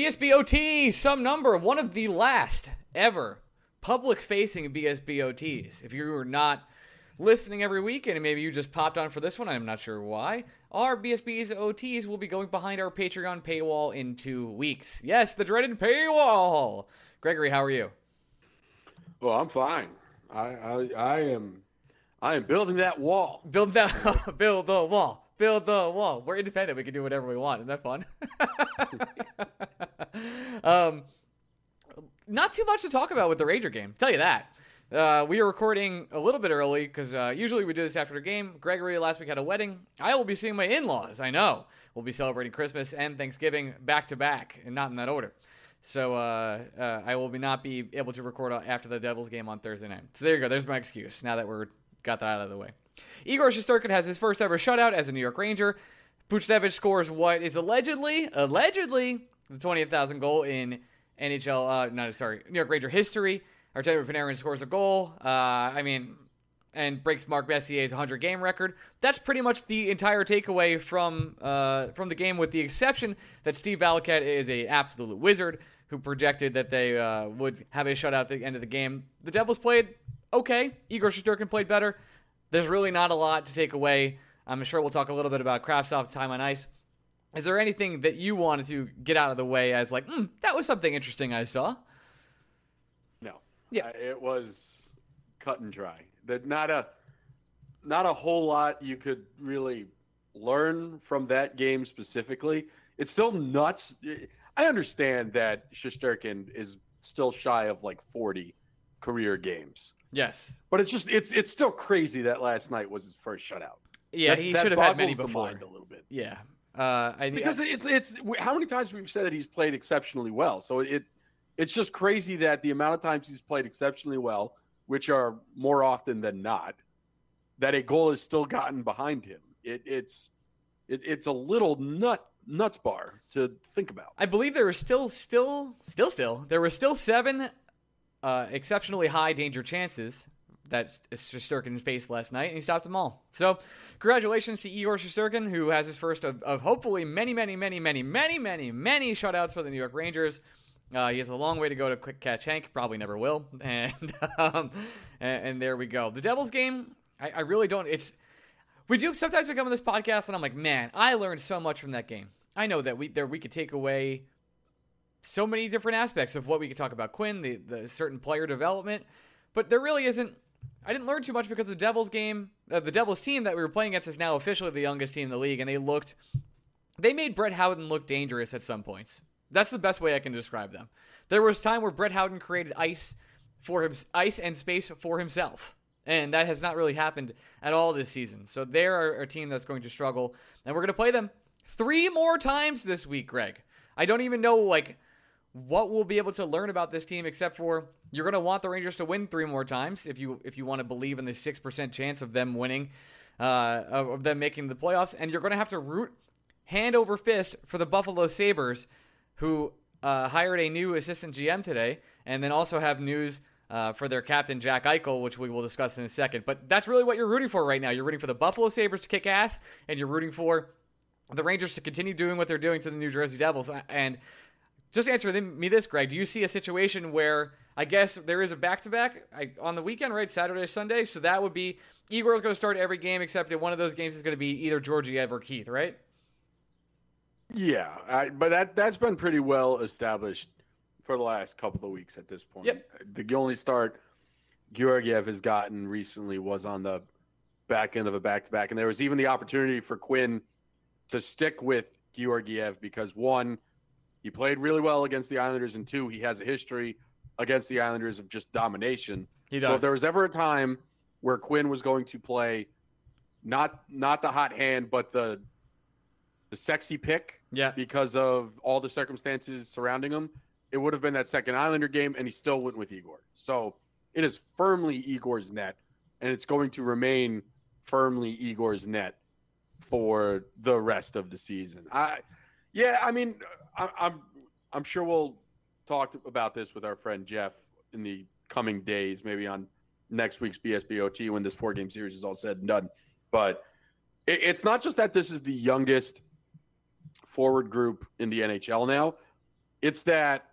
BSBOT, some number, one of the last ever public facing BSBOTs. If you were not listening every week and maybe you just popped on for this one, I'm not sure why. Our BSB's OTs will be going behind our Patreon paywall in two weeks. Yes, the dreaded paywall. Gregory, how are you? Well, I'm fine. I I, I am I am building that wall. Build that build the wall. Build the wall. We're independent. We can do whatever we want. Isn't that fun? um, not too much to talk about with the Ranger game. Tell you that. Uh, we are recording a little bit early because uh, usually we do this after the game. Gregory last week had a wedding. I will be seeing my in laws. I know. We'll be celebrating Christmas and Thanksgiving back to back and not in that order. So uh, uh I will be not be able to record after the Devils game on Thursday night. So there you go. There's my excuse now that we're got that out of the way. Igor Shesterkin has his first ever shutout as a New York Ranger. Buchnevich scores what is allegedly, allegedly, the 20,000 goal in NHL, uh, not sorry, New York Ranger history. Artemi Panarin scores a goal. Uh, I mean, and breaks Mark Messier's 100 game record. That's pretty much the entire takeaway from uh, from the game, with the exception that Steve Valiquette is a absolute wizard who projected that they uh, would have a shutout at the end of the game. The Devils played okay. Igor Shesterkin played better. There's really not a lot to take away. I'm sure we'll talk a little bit about Kravtsov's time on ice. Is there anything that you wanted to get out of the way as like, mm, that was something interesting I saw? No. Yeah. Uh, it was cut and dry. That not a not a whole lot you could really learn from that game specifically. It's still nuts. I understand that Shesterkin is still shy of like 40 career games. Yes, but it's just it's it's still crazy that last night was his first shutout. Yeah, that, he should have had many before. a little bit. Yeah, uh, I, because it's it's how many times we've said that he's played exceptionally well. So it it's just crazy that the amount of times he's played exceptionally well, which are more often than not, that a goal is still gotten behind him. It, it's it, it's a little nut nuts bar to think about. I believe there were still still still still there were still seven uh, exceptionally high danger chances that Shesterkin faced last night, and he stopped them all. So, congratulations to Igor Shesterkin, who has his first of, of hopefully many, many, many, many, many, many, many shutouts for the New York Rangers. Uh, he has a long way to go to quick catch Hank. Probably never will. And um, and, and, there we go. The Devils game. I, I really don't. It's we do sometimes we come on this podcast and I'm like, man, I learned so much from that game. I know that we there we could take away so many different aspects of what we could talk about Quinn, the, the certain player development, but there really isn't. I didn't learn too much because the Devils game, uh, the Devils team that we were playing against is now officially the youngest team in the league, and they looked, they made Brett Howden look dangerous at some points. That's the best way I can describe them. There was time where Brett Howden created ice for him, ice and space for himself. And that has not really happened at all this season. So they're a team that's going to struggle. And we're going to play them three more times this week, Greg. I don't even know, like, what we'll be able to learn about this team except for you're going to want the Rangers to win three more times if you if you want to believe in the 6% chance of them winning uh, of them making the playoffs and you're going to have to root hand over fist for the Buffalo Sabres who uh, hired a new assistant GM today and then also have news uh, for their captain Jack Eichel, which we will discuss in a second. But that's really what you're rooting for right now. You're rooting for the Buffalo Sabres to kick ass, and you're rooting for the Rangers to continue doing what they're doing to the New Jersey Devils. And just answer me this, Greg. Do you see a situation where I guess there is a back to back on the weekend, right? Saturday, Sunday. So that would be Igor is going to start every game except that one of those games is going to be either Georgiev or Keith, right? Yeah, I, but that that's been pretty well established for the last couple of weeks at this point. Yep. The only start Georgiev has gotten recently was on the back end of a back to back, and there was even the opportunity for Quinn to stick with Georgiev because one he played really well against the Islanders, and two, he has a history against the Islanders of just domination. He does. So if there was ever a time where Quinn was going to play not not the hot hand, but the the sexy pick, yeah, because of all the circumstances surrounding him, it would have been that second Islander game, and he still went with Igor. So it is firmly Igor's net, and it's going to remain firmly Igor's net for the rest of the season. I, yeah, I mean, I, I'm I'm sure we'll talk about this with our friend Jeff in the coming days, maybe on next week's BSBOT when this four game series is all said and done. But it, it's not just that this is the youngest forward group in the NHL now. It's that,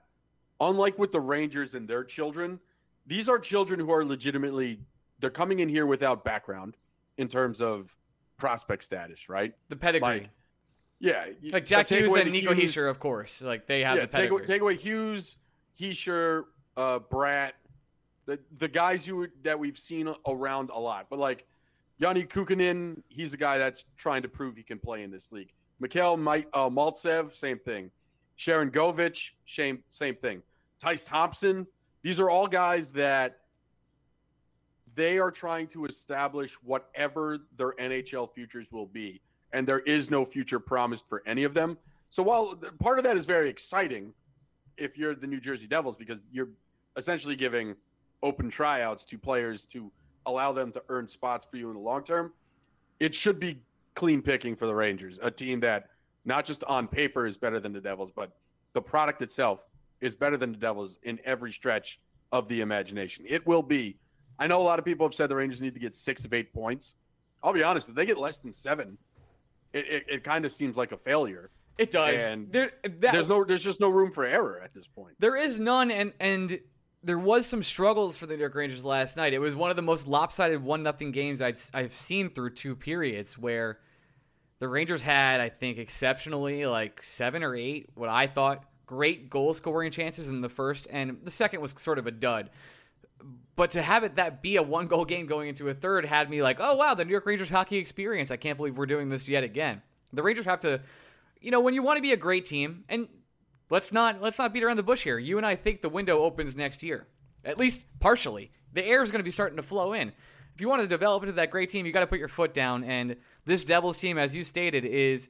unlike with the Rangers and their children, these are children who are legitimately they're coming in here without background in terms of prospect status, right? The pedigree. Like, yeah, like Jack Hughes and Nico Hughes, Hischier, of course. Like they have yeah, the pedigree. Take, take away Hughes, Hischier, uh, Bratt, the the guys you that we've seen around a lot. But like Janne Kuokkanen, he's a guy that's trying to prove he can play in this league. Mikhail Mike, uh, Maltsev, same thing. Sharangovich, same same thing. Tyce Thompson, these are all guys that they are trying to establish whatever their NHL futures will be, and there is no future promised for any of them. So while part of that is very exciting, if you're the New Jersey Devils, because you're essentially giving open tryouts to players to allow them to earn spots for you in the long term, it should be clean picking for the Rangers, a team that not just on paper is better than the Devils, but the product itself is better than the Devils in every stretch of the imagination. It will be. I know a lot of people have said the Rangers need to get six of eight points. I'll be honest, if they get less than seven, it, it, it kind of seems like a failure. It does. And there, that, there's no, there's just no room for error at this point. There is none, and and there was some struggles for the New York Rangers last night. It was one of the most lopsided one nothing games i have seen through two periods where the Rangers had, I think, exceptionally like seven or eight what I thought great goal scoring chances in the first, and the second was sort of a dud. But to have it that be a one goal game going into a third had me like, oh wow, the New York Rangers hockey experience. I can't believe we're doing this yet again. The Rangers have to, you know, when you want to be a great team, and let's not let's not beat around the bush here. You and I think the window opens next year, at least partially. The air is going to be starting to flow in. If you want to develop into that great team, you got to put your foot down. And this Devils team, as you stated, is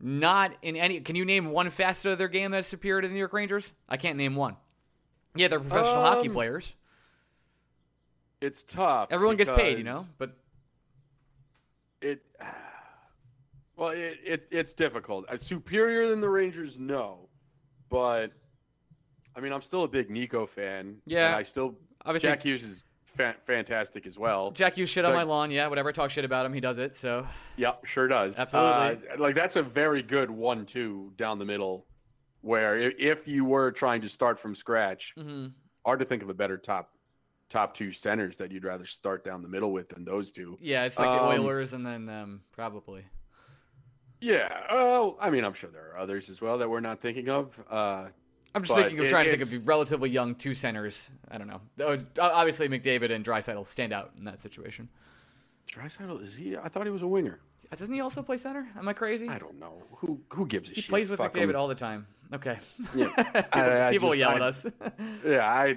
not in any. Can you name one facet of their game that's superior to the New York Rangers? I can't name one. Yeah, they're professional um, hockey players. It's tough. Everyone gets paid, you know, but it. Well, it, it it's difficult. Uh, superior than the Rangers, no, but I mean, I'm still a big Nico fan. Yeah, I still obviously Jack Hughes is fa- fantastic as well. Jack Hughes shit on my lawn. Yeah, whatever I talk shit about him, he does it. So yeah, sure does. Absolutely. Uh, like that's a very good one-two down the middle. Where if you were trying to start from scratch, mm-hmm. hard to think of a better top top two centers that you'd rather start down the middle with than those two. Yeah, it's like um, the Oilers and then um, probably. Yeah. Oh, I mean, I'm sure there are others as well that we're not thinking of. Uh, I'm just thinking of it, trying to think of relatively young two centers. I don't know. Obviously, McDavid and Draisaitl stand out in that situation. Draisaitl is he? I thought he was a winger. Doesn't he also play center? Am I crazy? I don't know. Who who gives a he shit? He plays with Fuck McDavid him. all the time. Okay. Yeah. I, I People just, yell I, at us. yeah, I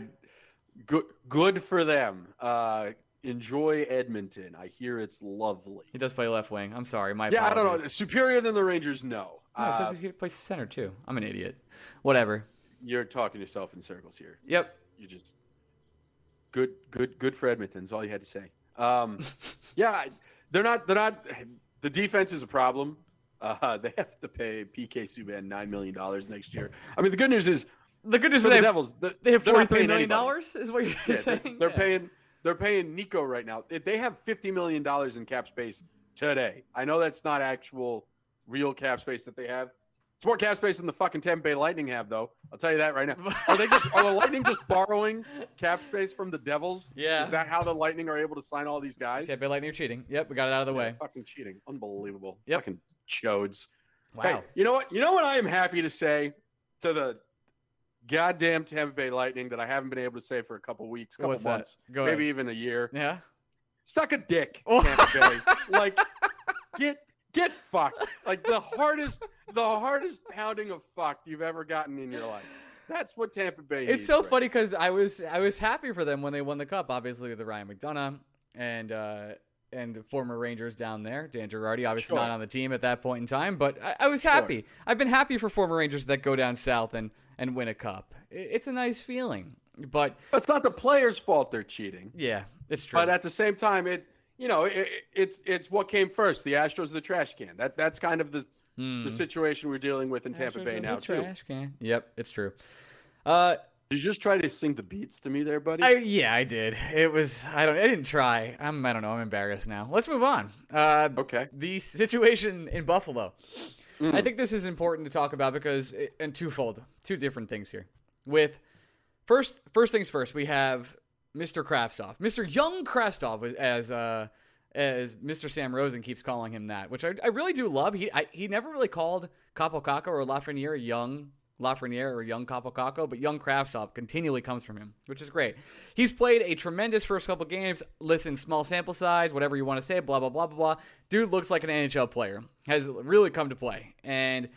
good good for them. Uh, enjoy Edmonton. I hear it's lovely. He does play left wing. I'm sorry, my yeah. Apologies. I don't know. Superior than the Rangers? No. No, it says he plays center too. I'm an idiot. Whatever. You're talking yourself in circles here. Yep. You just good, good, good for Edmonton. Is all you had to say. Um, yeah, they're not. They're not. The defense is a problem. Uh, they have to pay PK Subban nine million dollars next year. I mean, the good news is the good news is the Devils. The, they have forty three million dollars. Is what you're yeah, saying? They're, they're yeah. paying. They're paying Nico right now. They have fifty million dollars in cap space today. I know that's not actual real cap space that they have. It's more cap space than the fucking Tampa Bay Lightning have, though. I'll tell you that right now. Are they just are the Lightning just borrowing cap space from the Devils? Yeah. Is that how the Lightning are able to sign all these guys? Tampa Bay Lightning are cheating. Yep, we got it out of the yeah, way. Fucking cheating. Unbelievable. Yep. Fucking chodes. Wow. Hey, you know what? You know what I am happy to say to the goddamn Tampa Bay Lightning that I haven't been able to say for a couple weeks, couple What's months, maybe even a year. Yeah. Suck a dick, oh. Tampa Bay. like, get get fucked. Like the hardest, the hardest pounding of fucked you've ever gotten in your life. That's what Tampa Bay. Is. It's so right? funny because I was I was happy for them when they won the cup. Obviously, with the Ryan McDonagh and uh, and former Rangers down there, Dan Girardi, obviously sure. not on the team at that point in time, but I, I was happy. Sure. I've been happy for former Rangers that go down south and and win a cup. It's a nice feeling, but it's not the players' fault they're cheating. Yeah, it's true. But at the same time, it you know, it, it's it's what came first, the Astros, the trash can. That that's kind of the hmm. the situation we're dealing with in Tampa Astros Bay now too. Trash can. Yep, it's true. Uh, did you just try to sing the beats to me there, buddy? I, yeah, I did. It was I don't I didn't try. I'm I don't know. I'm embarrassed now. Let's move on. Uh, okay. The situation in Buffalo. Mm. I think this is important to talk about because, it, and twofold, two different things here. With first, first things first, we have Mr. Kravtsov, Mr. Young Kravtsov, as uh, as Mr. Sam Rosen keeps calling him that, which I, I really do love. He I, he never really called Kaapo Kakko or Lafreniere young Lafreniere or young Kaapo Kakko, but young Kravtsov continually comes from him, which is great. He's played a tremendous first couple games. Listen, small sample size, whatever you want to say, blah blah blah blah blah. Dude looks like an NHL player. Has really come to play and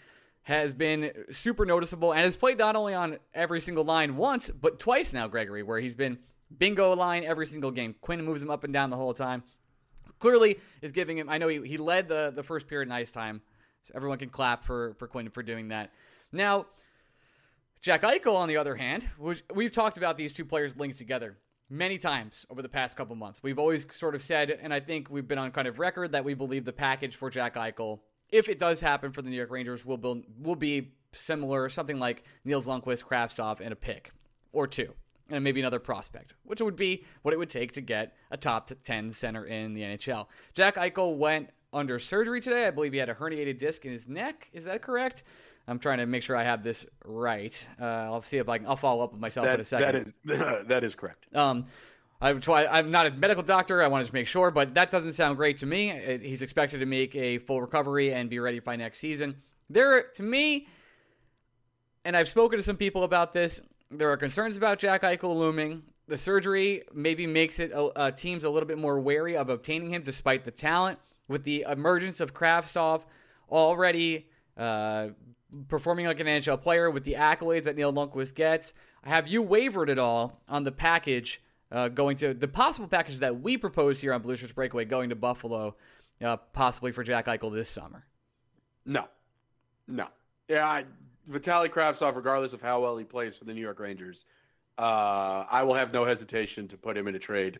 has been super noticeable and has played not only on every single line once, but twice now, Gregory, where he's been bingo line every single game. Quinn moves him up and down the whole time clearly is giving him. I know he, he led the, the first period in ice time. So everyone can clap for, for Quinn for doing that. Now, Jack Eichel, on the other hand, which we've talked about these two players linked together many times over the past couple months. We've always sort of said, and I think we've been on kind of record that we believe the package for Jack Eichel, if it does happen for the New York Rangers, will be, will be similar, something like Nils Lundkvist, Kravtsov, and a pick or two and maybe another prospect, which would be what it would take to get a top 10 center in the NHL. Jack Eichel went under surgery today. I believe he had a herniated disc in his neck. Is that correct? I'm trying to make sure I have this right. Uh, I'll see if I can. I'll follow up with myself that, in a second. That is that is correct. Um, I I'm not a medical doctor. I wanted to make sure, but that doesn't sound great to me. He's expected to make a full recovery and be ready by next season. There, to me, and I've spoken to some people about this there are concerns about Jack Eichel looming. The surgery maybe makes it uh, teams a little bit more wary of obtaining him, despite the talent. With the emergence of Kravtsov already uh, performing like an NHL player, with the accolades that Nils Lundkvist gets, have you wavered at all on the package uh, going to the possible package that we proposed here on Blue Shirts Breakaway going to Buffalo, uh, possibly for Jack Eichel this summer? No, no. Yeah, I Vitaly Kravtsov, regardless of how well he plays for the New York Rangers, uh, I will have no hesitation to put him in a trade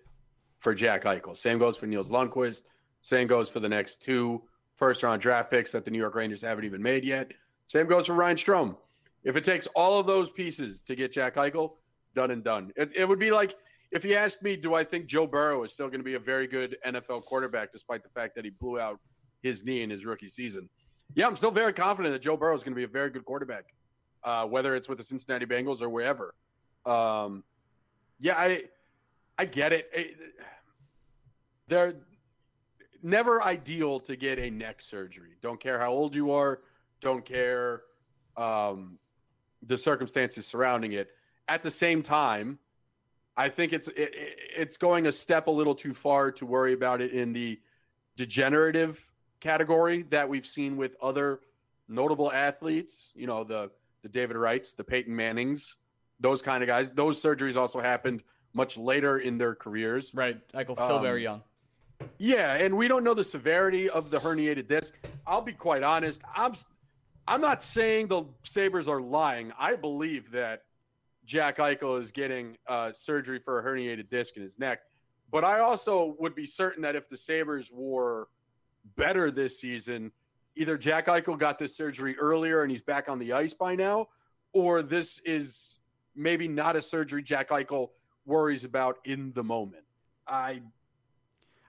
for Jack Eichel. Same goes for Nils Lundkvist. Same goes for the next two first round draft picks that the New York Rangers haven't even made yet. Same goes for Ryan Strome. If it takes all of those pieces to get Jack Eichel, done and done. It, it would be like if you asked me, do I think Joe Burrow is still going to be a very good NFL quarterback despite the fact that he blew out his knee in his rookie season? Yeah, I'm still very confident that Joe Burrow is going to be a very good quarterback, uh, whether it's with the Cincinnati Bengals or wherever. Um, yeah, I I get it. it. They're never ideal to get a neck surgery. Don't care how old you are. Don't care um, the circumstances surrounding it. At the same time, I think it's it, it's going a step a little too far to worry about it in the degenerative category that we've seen with other notable athletes. You know, the the David Wrights, the Peyton Mannings, those kind of guys. Those surgeries also happened much later in their careers. Right, Eichel still um, very young. Yeah, and we don't know the severity of the herniated disc. I'll be quite honest. I'm I'm not saying the Sabres are lying. I believe that Jack Eichel is getting uh, surgery for a herniated disc in his neck. But I also would be certain that if the Sabres were – better this season, either Jack Eichel got this surgery earlier and he's back on the ice by now, or this is maybe not a surgery Jack Eichel worries about in the moment. I,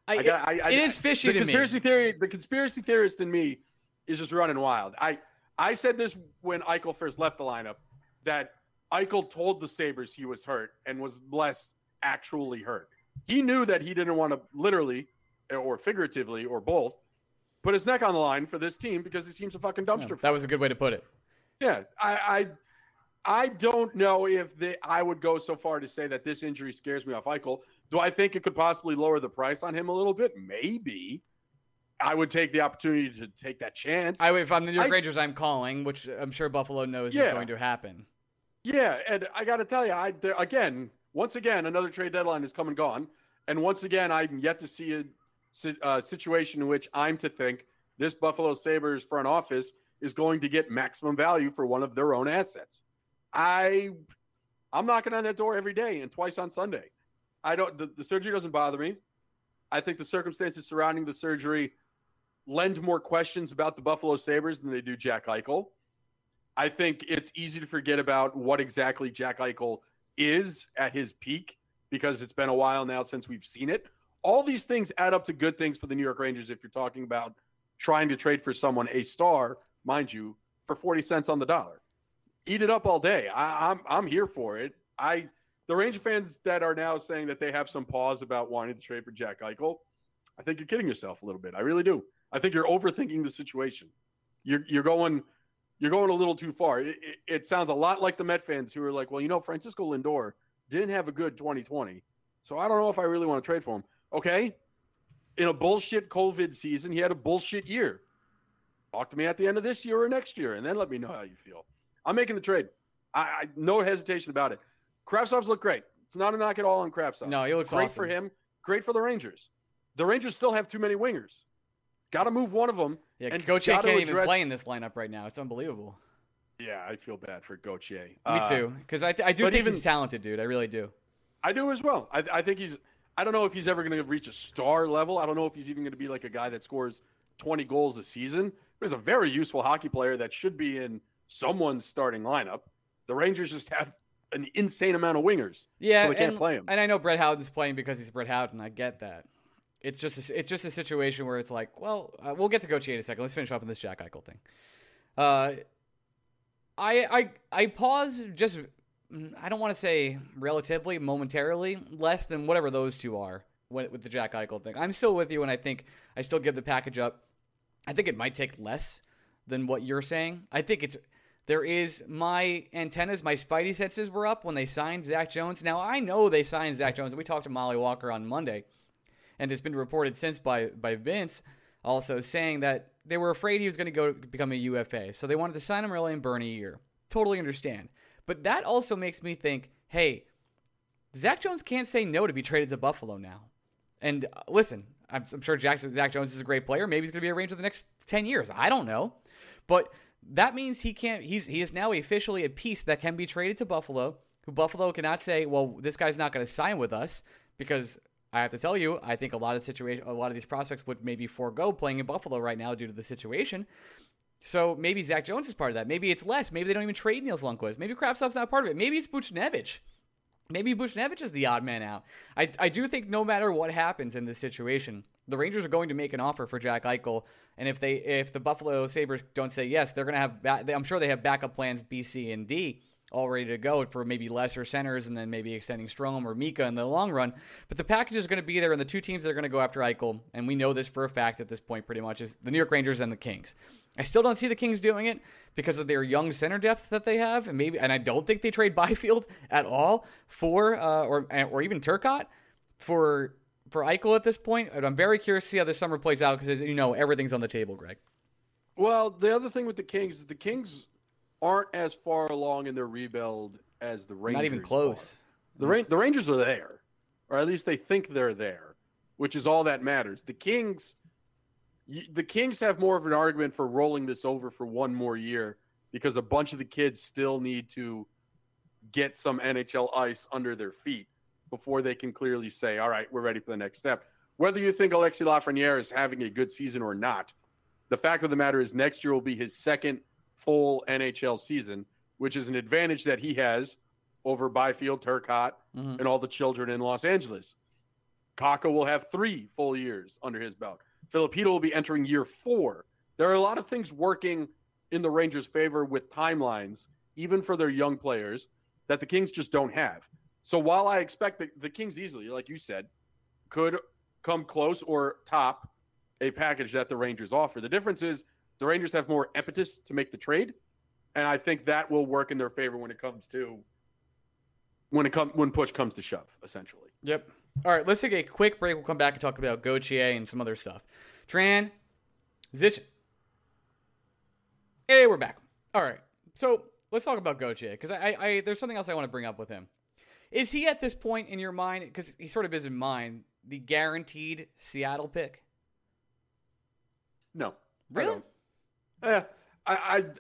I, I, I, I it is fishy the conspiracy me. Theory, the conspiracy theorist in me is just running wild. I, I said this when Eichel first left the lineup that Eichel told the Sabres he was hurt and was less actually hurt. He knew that he didn't want to literally or figuratively or both put his neck on the line for this team because he seems a fucking dumpster. Yeah, that was a good way to put it. Yeah, I, I, I don't know if they, I would go so far to say that this injury scares me off Eichel. Do I think it could possibly lower the price on him a little bit? Maybe. I would take the opportunity to take that chance. I, if I'm the New York I, Rangers, I'm calling, which I'm sure Buffalo knows yeah. is going to happen. Yeah, and I got to tell you, I again, once again, another trade deadline has come and gone, and once again, I'm yet to see a uh, situation in which I'm to think this Buffalo Sabres front office is going to get maximum value for one of their own assets. I I'm knocking on that door every day and twice on Sunday. I don't the, the surgery doesn't bother me. I think the circumstances surrounding the surgery lend more questions about the Buffalo Sabres than they do Jack Eichel. I think it's easy to forget about what exactly Jack Eichel is at his peak because it's been a while now since we've seen it all these things add up to good things for the New York Rangers if you're talking about trying to trade for someone a star mind you, for 40 cents on the dollar. Eat it up all day. I, I'm I'm here for it. I the Ranger fans that are now saying that they have some pause about wanting to trade for Jack Eichel, I think you're kidding yourself a little bit. I really do. I think you're overthinking the situation. You're you're going you're going a little too far. It, it, it sounds a lot like the Met fans who are like, well, you know, Francisco Lindor didn't have a good 2020, so I don't know if I really want to trade for him. Okay, in a bullshit COVID season, he had a bullshit year. Talk to me at the end of this year or next year, and then let me know how you feel. I'm making the trade. I, I no hesitation about it. Kravtsov's look great. It's not a knock at all on Kravtsov. No, he looks great awesome. for him. Great for the Rangers. The Rangers still have too many wingers. Got to move one of them. Yeah, and Gauthier can't even address- play in this lineup right now. It's unbelievable. Yeah, I feel bad for Gauthier. Me Uh, too, because I, th- I do think even- he's talented, dude. I really do. I do as well. I, I think he's. I don't know if he's ever going to reach a star level. I don't know if he's even going to be like a guy that scores 20 goals a season. But he's a very useful hockey player that should be in someone's starting lineup. The Rangers just have an insane amount of wingers. Yeah, So they can't and, play him. And I know Brett Howden's playing because he's Brett Howden. I get that. It's just a, it's just a situation where it's like, well, uh, we'll get to Gauthier in a second. Let's finish up on this Jack Eichel thing. Uh, I I I pause just mm, I don't want to say relatively momentarily less than whatever those two are with, with the Jack Eichel thing. I'm still with you, and I think I still give the package up. I think it might take less than what you're saying. I think it's there is my antennas, my spidey senses were up when they signed Zach Jones. Now I know they signed Zach Jones, we talked to Molly Walker on Monday, and it's been reported since by by Vince also saying that they were afraid he was going to go become a UFA, so they wanted to sign him early and burn a year. Totally understand, but that also makes me think, hey, Zach Jones can't say no to be traded to Buffalo now. And uh, listen, I'm, I'm sure Jackson, Zach Jones is a great player. Maybe he's going to be a Ranger the next 10 years. I don't know. But that means he can't, he's, he is now officially a piece that can be traded to Buffalo, who Buffalo cannot say, well, this guy's not going to sign with us because I have to tell you, I think a lot of situation, a lot of these prospects would maybe forego playing in Buffalo right now due to the situation. So maybe Zach Jones is part of that. Maybe it's less. Maybe they don't even trade Nils Lundkvist. Maybe Kravtsov's not part of it. Maybe it's Buchnevich. Maybe Buchnevich is the odd man out. I, I do think no matter what happens in this situation, the Rangers are going to make an offer for Jack Eichel, and if they if the Buffalo Sabres don't say yes, they're going to have ba- I'm sure they have backup plans B, C, and D all ready to go for maybe lesser centers and then maybe extending Strome or Mika in the long run. But the package is going to be there, and the two teams that are going to go after Eichel, and we know this for a fact at this point pretty much, is the New York Rangers and the Kings. I still don't see the Kings doing it because of their young center depth that they have, and maybe, and I don't think they trade Byfield at all for, uh, or or even Turcotte for for Eichel at this point. I'm very curious to see how this summer plays out because, as you know, everything's on the table, Greg. Well, the other thing with the Kings is the Kings aren't as far along in their rebuild as the Rangers. Not even close. are. The, Ra- the Rangers are there, or at least they think they're there, which is all that matters. The Kings, the Kings have more of an argument for rolling this over for one more year because a bunch of the kids still need to get some NHL ice under their feet before they can clearly say, "All right, we're ready for the next step." Whether you think Alexi Lafreniere is having a good season or not, the fact of the matter is next year will be his second full NHL season, which is an advantage that he has over Byfield, Turcotte, Mhm. and all the children in Los Angeles. Kakko will have three full years under his belt. Filipino will be entering year four. There are a lot of things working in the Rangers' favor with timelines, even for their young players, that the Kings just don't have. So while I expect that the Kings easily, like you said, could come close or top a package that the Rangers offer, the difference is the Rangers have more impetus to make the trade, and I think that will work in their favor when it comes to when it come when push comes to shove, essentially. Yep. All right, let's take a quick break. We'll come back and talk about Gauthier and some other stuff. Tran, Transition. Hey, we're back. All right, so let's talk about Gauthier because I, I, there's something else I want to bring up with him. Is he at this point in your mind? Because he sort of is in mine. The guaranteed Seattle pick. No, Really? Eh, I,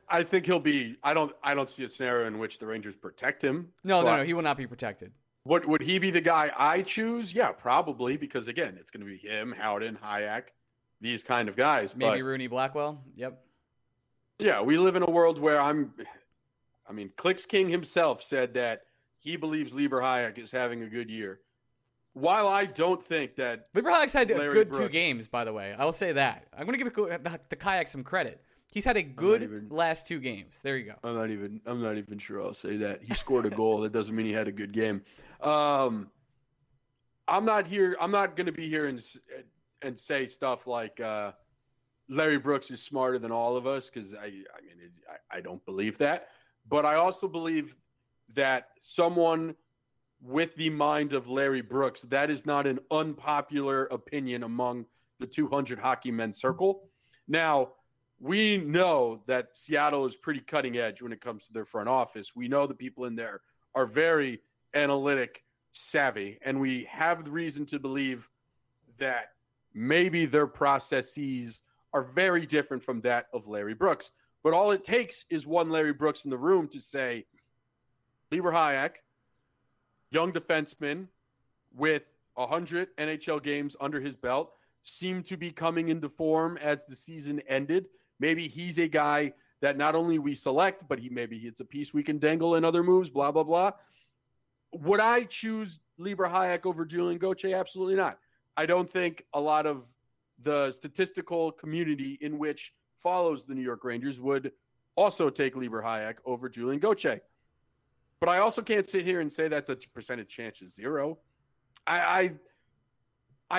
I I think he'll be. I don't. I don't see a scenario in which the Rangers protect him. No, So no, I- no. He will not be protected. Would would he be the guy I choose? Yeah, probably because again, it's going to be him, Howden, Hajek, these kind of guys. Maybe but Rooney Blackwell. Yep. yeah, we live in a world where I'm. I mean, Clicks King himself said that he believes Libor Hajek is having a good year. While I don't think that Libor Hajek's had a Larry good two games, by the way. I will say that. I'm going to give the, the kayak some credit. He's had a good even- last two games. There you go. I'm not even. I'm not even sure I'll say that. He scored a goal. that doesn't mean he had a good game. Um, I'm not here. I'm not going to be here and and say stuff like uh, Larry Brooks is smarter than all of us because I. I mean, it, I, I don't believe that. But I also believe that someone with the mind of Larry Brooks, that is not an unpopular opinion among the 200 hockey men circle. Now, we know that Seattle is pretty cutting edge when it comes to their front office. We know the people in there are very analytic savvy, and we have the reason to believe that maybe their processes are very different from that of Larry Brooks. But all it takes is one Larry Brooks in the room to say, Libor Hajek, young defenseman with 100 NHL games under his belt, seemed to be coming into form as the season ended. Maybe he's a guy that not only we select, but he maybe it's a piece we can dangle in other moves, blah, blah, blah. Would I choose Libor Hajek over Julian Gauthier? Absolutely not. I don't think a lot of the statistical community in which follows the New York Rangers would also take Libor Hajek over Julian Gauthier. But I also can't sit here and say that the percentage chance is zero. I, I,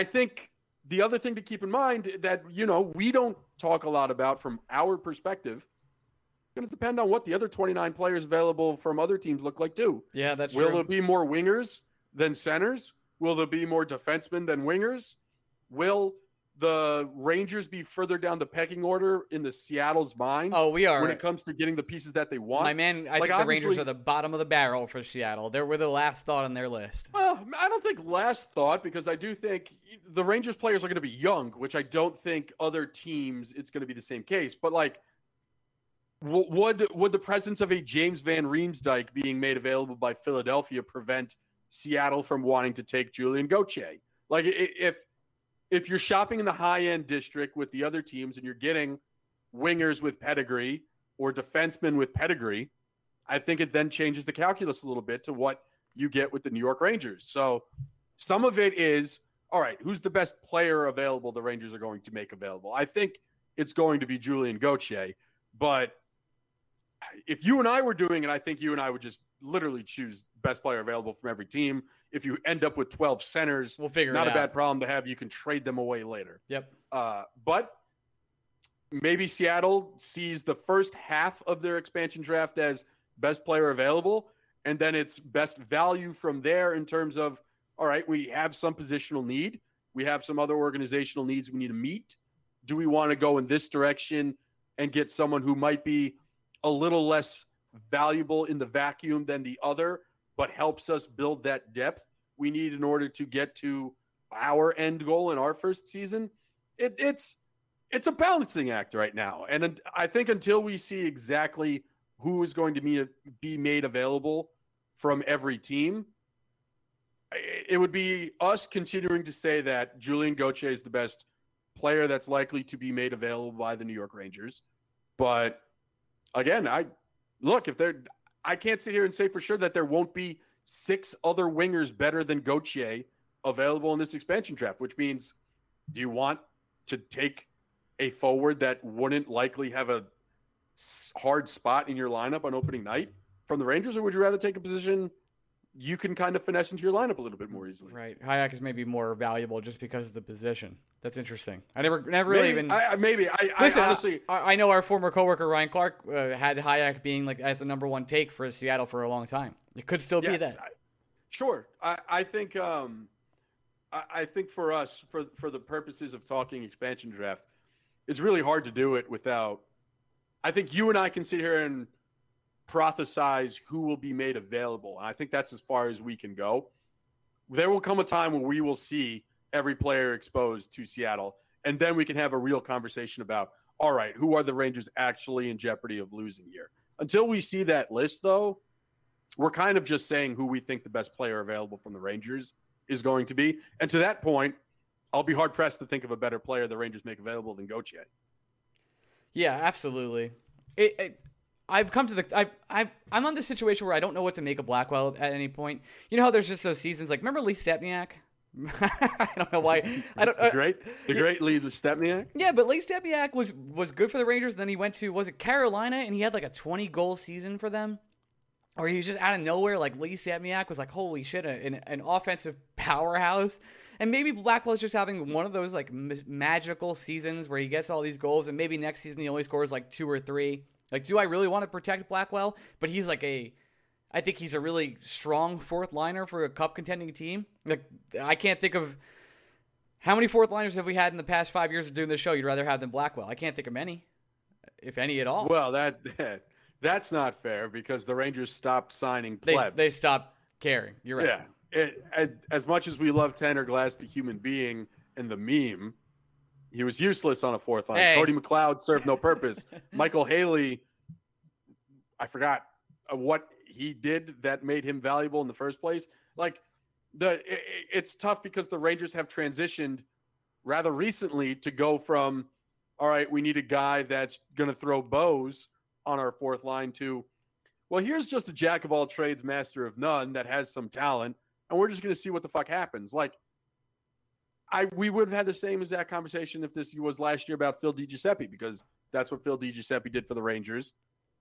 I think the other thing to keep in mind that you know we don't talk a lot about from our perspective. Going to depend on what the other 29 players available from other teams look like too. Yeah, that's Will true. there be more wingers than centers? Will there be more defensemen than wingers? Will the Rangers be further down the pecking order in the Seattle's mind oh, we are. when it comes to getting the pieces that they want? My man, I Like, think the Rangers are the bottom of the barrel for Seattle. They were the last thought on their list. Well, I don't think last thought because I do think the Rangers players are going to be young, which I don't think other teams it's going to be the same case. But like, w- would would the presence of a James Van Riemsdyk being made available by Philadelphia prevent Seattle from wanting to take Julian Gauthier? Like, if if you're shopping in the high end district with the other teams and you're getting wingers with pedigree or defensemen with pedigree, I think it then changes the calculus a little bit to what you get with the New York Rangers. So some of it is all right, who's the best player available the Rangers are going to make available? I think it's going to be Julian Gauthier, but if you and I were doing it, I think you and I would just literally choose best player available from every team. If you end up with 12 centers, We'll figure not a out. bad problem to have. You can trade them away later. Yep. Uh, but maybe Seattle sees the first half of their expansion draft as best player available, and then it's best value from there in terms of all right, we have some positional need, we have some other organizational needs we need to meet. Do we want to go in this direction and get someone who might be a little less valuable in the vacuum than the other, but helps us build that depth we need in order to get to our end goal in our first season? It, it's it's a balancing act right now, and I think until we see exactly who is going to be, be made available from every team, it would be us continuing to say that Julian Gauthier is the best player that's likely to be made available by the New York Rangers. But again, I look if they're, I can't sit here and say for sure that there won't be six other wingers better than Gauthier available in this expansion draft. Which means, do you want to take a forward that wouldn't likely have a hard spot in your lineup on opening night from the Rangers, or would you rather take a position you can kind of finesse into your lineup a little bit more easily? Right. Hajek is maybe more valuable just because of the position. That's interesting. I never, never really even. I, maybe I, Listen, I honestly. I, I know our former coworker Ryan Clark uh, had Hajek being like as the number one take for Seattle for a long time. It could still be that. I, sure. I, I think um, I, I think for us, for for the purposes of talking expansion draft, it's really hard to do it without. I think you and I can sit here and prophesize who will be made available, and I think that's as far as we can go. There will come a time when we will see every player exposed to Seattle, and then we can have a real conversation about all right, who are the Rangers actually in jeopardy of losing here? Until we see that list, though, we're kind of just saying who we think the best player available from the Rangers is going to be. And to that point, I'll be hard pressed to think of a better player the Rangers make available than Gauthier. Yeah, absolutely. It, it, I've come to the I I I'm on this situation where I don't know what to make of Blackwell at any point. You know how there's just those seasons like remember Lee Stempniak I don't know why. I don't. The Uh, great, the great Lee Stempniak. yeah, but Lee Stempniak was was good for the Rangers. Then he went to was it Carolina, and he had like a twenty goal season for them. Or he was just out of nowhere, like Lee Stempniak was like, holy shit, an, an offensive powerhouse. And maybe Blackwell's just having one of those like m- magical seasons where he gets all these goals, and maybe next season he only scores like two or three. Like, do I really want to protect Blackwell? But he's like a, I think he's a really strong fourth liner for a cup contending team. Like, I can't think of how many fourth liners have we had in the past five years of doing this show. You'd rather have than Blackwell? I can't think of many, if any at all. Well, that, that's not fair because the Rangers stopped signing they plebs. they stopped caring. You're right. Yeah. It, as, as much as we love Tanner Glass, the human being, and the meme, he was useless on a fourth line. Hey. Cody McLeod served no purpose. Micheal Haley, I forgot uh, what he did that made him valuable in the first place. Like the, it, it's tough because the Rangers have transitioned rather recently to go from, all right, we need a guy that's going to throw bows on our fourth line to, well, here's just a jack of all trades, master of none that has some talent, and we're just going to see what the fuck happens. Like, I we would have had the same exact conversation if this was last year about Phil DiGiuseppe because that's what Phil DiGiuseppe did for the Rangers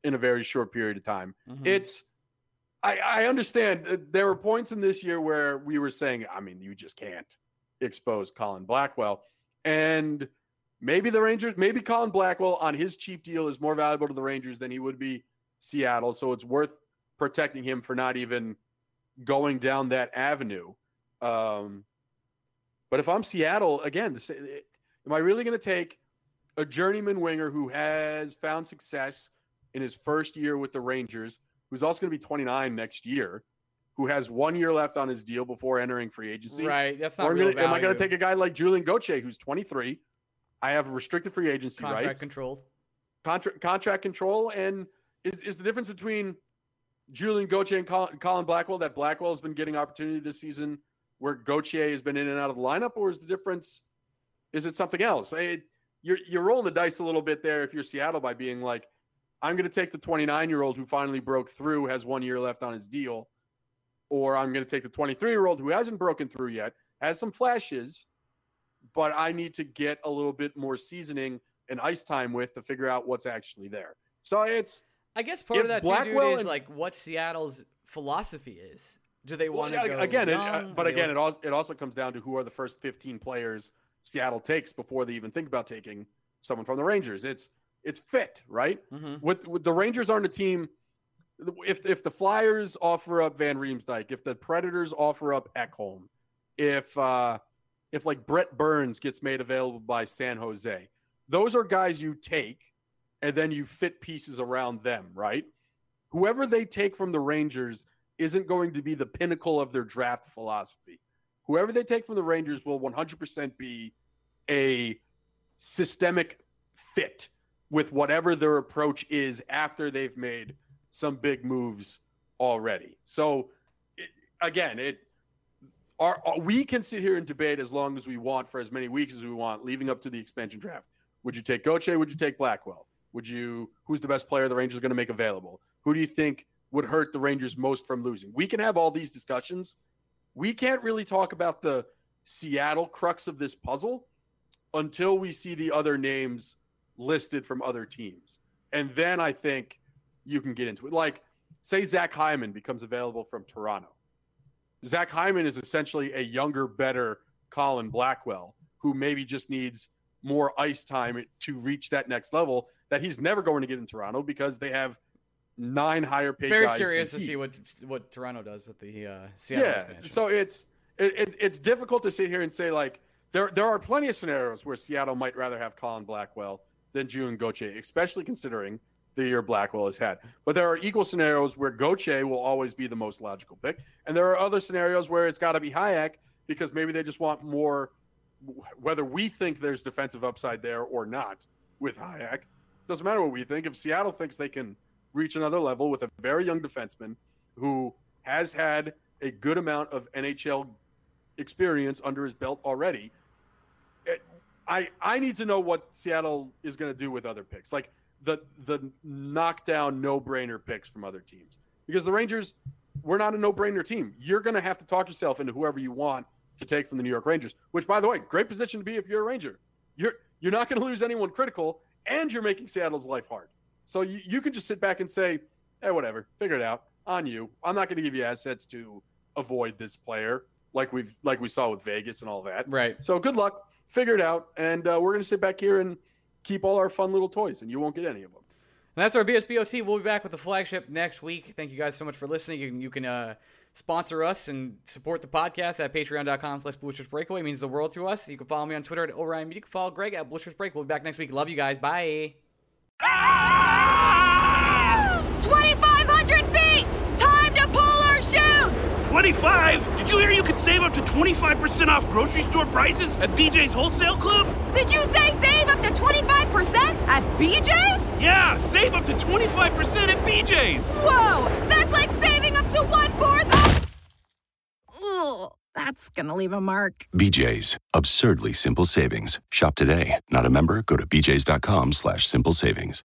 in a very short period of time. Mhm. It's I, I understand uh, there were points in this year where we were saying, I mean, you just can't expose Colin Blackwell. And maybe the Rangers, maybe Colin Blackwell on his cheap deal is more valuable to the Rangers than he would be Seattle. So it's worth protecting him for not even going down that avenue. Um, but if I'm Seattle, again, the am I really going to take a journeyman winger who has found success in his first year with the Rangers, who's also going to be 29 next year, who has one year left on his deal before entering free agency? right. That's not am, real gonna- am I going to take a guy like Julian Gauthier, who's 23? I have restricted free agency contract rights, controlled? contract contract control, and is is the difference between Julian Gauthier and Colin, Colin Blackwell that Blackwell has been getting opportunity this season, where Gauthier has been in and out of the lineup, or is the difference is it something else? It, you're you're rolling the dice a little bit there if you're Seattle by being like, I'm going to take the 29 year old who finally broke through, has one year left on his deal, or I'm going to take the 23 year old who hasn't broken through yet, has some flashes, but I need to get a little bit more seasoning and ice time with to figure out what's actually there. So it's I guess part of that too, dude, is and- like what Seattle's philosophy is. Do they want yeah, to go again, it, uh, but again, it also it also comes down to who are the first 15 players Seattle takes before they even think about taking someone from the Rangers. It's it's fit, right? Mhm. With, with the Rangers aren't a team. If if the Flyers offer up Van Riemsdyk, if the Predators offer up Ekholm, if uh, if like Brent Burns gets made available by San Jose, those are guys you take, and then you fit pieces around them, right? Whoever they take from the Rangers isn't going to be the pinnacle of their draft philosophy. Whoever they take from the Rangers will 100% be a systemic fit with whatever their approach is after they've made some big moves already. So it, again, it are, are- we can sit here and debate as long as we want for as many weeks as we want, leading up to the expansion draft. Would you take Gauthier? Would you take Blackwell? Would you? Who's the best player the Rangers are going to make available? Who do you think would hurt the Rangers most from losing? We can have all these discussions. We can't really talk about the Seattle crux of this puzzle until we see the other names listed from other teams. And then I think you can get into it. Like, say Zach Hyman becomes available from Toronto. Zach Hyman is essentially a younger, better Colin Blackwell who maybe just needs more ice time to reach that next level that he's never going to get in Toronto because they have nine higher paid Very guys. curious to see what what Toronto does with the uh, Seattle yeah. expansion. So it's it, it, it's difficult to sit here and say like there there are plenty of scenarios where Seattle might rather have Colin Blackwell than June Gauthier, especially considering the year Blackwell has had. But there are equal scenarios where Gauthier will always be the most logical pick, and there are other scenarios where it's got to be Hajek because maybe they just want more. Whether we think there's defensive upside there or not with Hajek, doesn't matter what we think. If Seattle thinks they can reach another level with a very young defenseman who has had a good amount of NHL experience under his belt already. It, I I need to know what Seattle is going to do with other picks, like the the knockdown no brainer picks from other teams, because the Rangers we're not a no brainer team. You're going to have to talk yourself into whoever you want to take from the New York Rangers. Which, by the way, great position to be if you're a Ranger. You're you're not going to lose anyone critical, and you're making Seattle's life hard. So you, you can just sit back and say, "Hey, whatever, figure it out on you. I'm not going to give you assets to avoid this player, like we've like we saw with Vegas and all that. Right. So good luck, figure it out, and uh, we're going to sit back here and keep all our fun little toys, and you won't get any of them. And that's our BSBOT. We'll be back with the flagship next week. Thank you guys so much for listening. You can, you can uh, sponsor us and support the podcast at patreon.com slash Blueshirts Breakaway. It means the world to us. You can follow me on Twitter at Orion Media. You can follow Greg at Blisters Break. We'll be back next week. Love you guys. Bye. 2,500 feet! Time to pull our chutes! 25? Did you hear you could save up to 25% off grocery store prices at BJ's Wholesale Club? Did you say save up to 25% at BJ's? Yeah, save up to 25% at BJ's. Whoa! That's like saving up to one fourth of. Ugh, that's gonna leave a mark. BJ's. Absurdly simple savings. Shop today. Not a member? Go to bjs.com slash simple savings.